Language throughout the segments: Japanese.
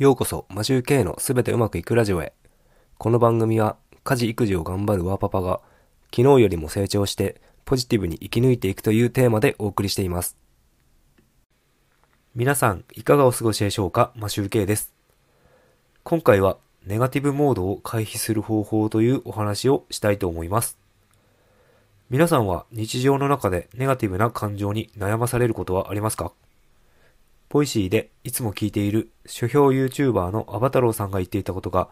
ようこそ、マジュー K のすべてうまくいくラジオへ。この番組は、家事育児を頑張るワーパパが、昨日よりも成長して、ポジティブに生き抜いていくというテーマでお送りしています。皆さん、いかがお過ごしでしょうか？マシュー K です。今回は、ネガティブモードを回避する方法というお話をしたいと思います。皆さんは日常の中でネガティブな感情に悩まされることはありますか？ポイシーでいつも聞いている書評 YouTuber のアバタローさんが言っていたことが、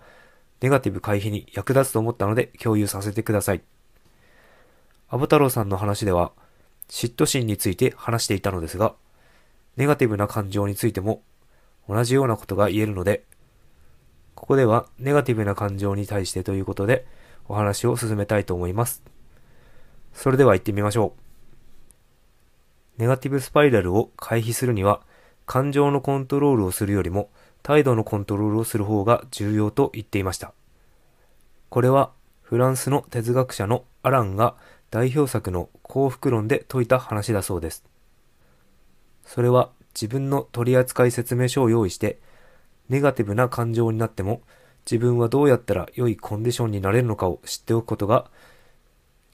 ネガティブ回避に役立つと思ったので共有させてください。アバタローさんの話では、嫉妬心について話していたのですが、ネガティブな感情についても同じようなことが言えるので、ここではネガティブな感情に対してということでお話を進めたいと思います。それでは行ってみましょう。ネガティブスパイラルを回避するには、感情のコントロールをするよりも態度のコントロールをする方が重要と言っていました。これはフランスの哲学者のアランが代表作の幸福論で説いた話だそうです。それは自分の取扱説明書を用意して、ネガティブな感情になっても自分はどうやったら良いコンディションになれるのかを知っておくことが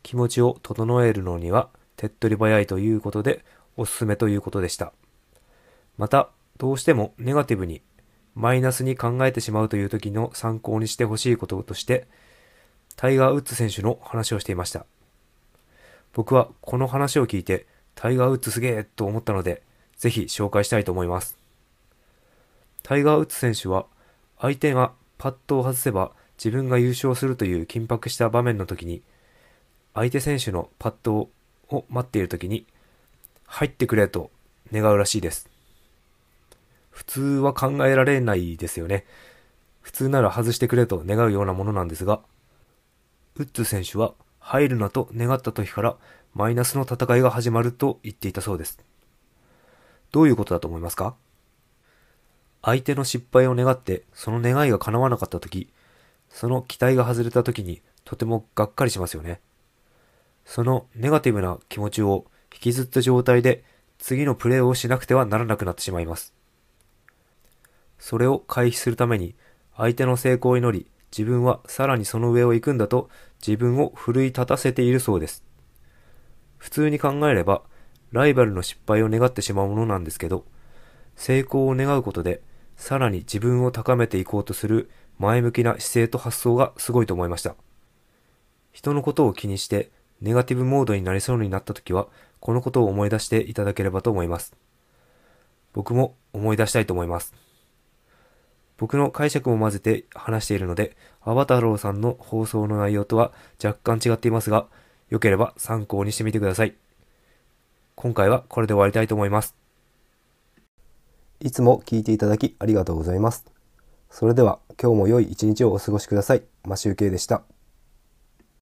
気持ちを整えるのには手っ取り早いということでおすすめということでした。また、どうしてもネガティブにマイナスに考えてしまうという時の参考にしてほしいこととして、タイガー・ウッズ選手の話をしていました。僕はこの話を聞いて、タイガー・ウッズすげえと思ったので、ぜひ紹介したいと思います。タイガー・ウッズ選手は、相手がパットを外せば自分が優勝するという緊迫した場面の時に、相手選手のパットを待っている時に、入ってくれと願うらしいです。普通は考えられないですよね。普通なら外してくれと願うようなものなんですが、ウッズ選手は入るなと願った時からマイナスの戦いが始まると言っていたそうです。どういうことだと思いますか？相手の失敗を願ってその願いが叶わなかった時、その期待が外れた時にとてもがっかりしますよね。そのネガティブな気持ちを引きずった状態で次のプレーをしなくてはならなくなってしまいます。それを回避するために相手の成功を祈り自分はさらにその上を行くんだと自分を奮い立たせているそうです。普通に考えればライバルの失敗を願ってしまうものなんですけど成功を願うことでさらに自分を高めていこうとする前向きな姿勢と発想がすごいと思いました。人のことを気にしてネガティブモードになりそうになった時は、このことを思い出していただければと思います。僕も思い出したいと思います。僕の解釈も混ぜて話しているので、アバタローさんの放送の内容とは若干違っていますが、良ければ参考にしてみてください。今回はこれで終わりたいと思います。いつも聞いていただきありがとうございます。それでは今日も良い一日をお過ごしください。マシュウケイでした。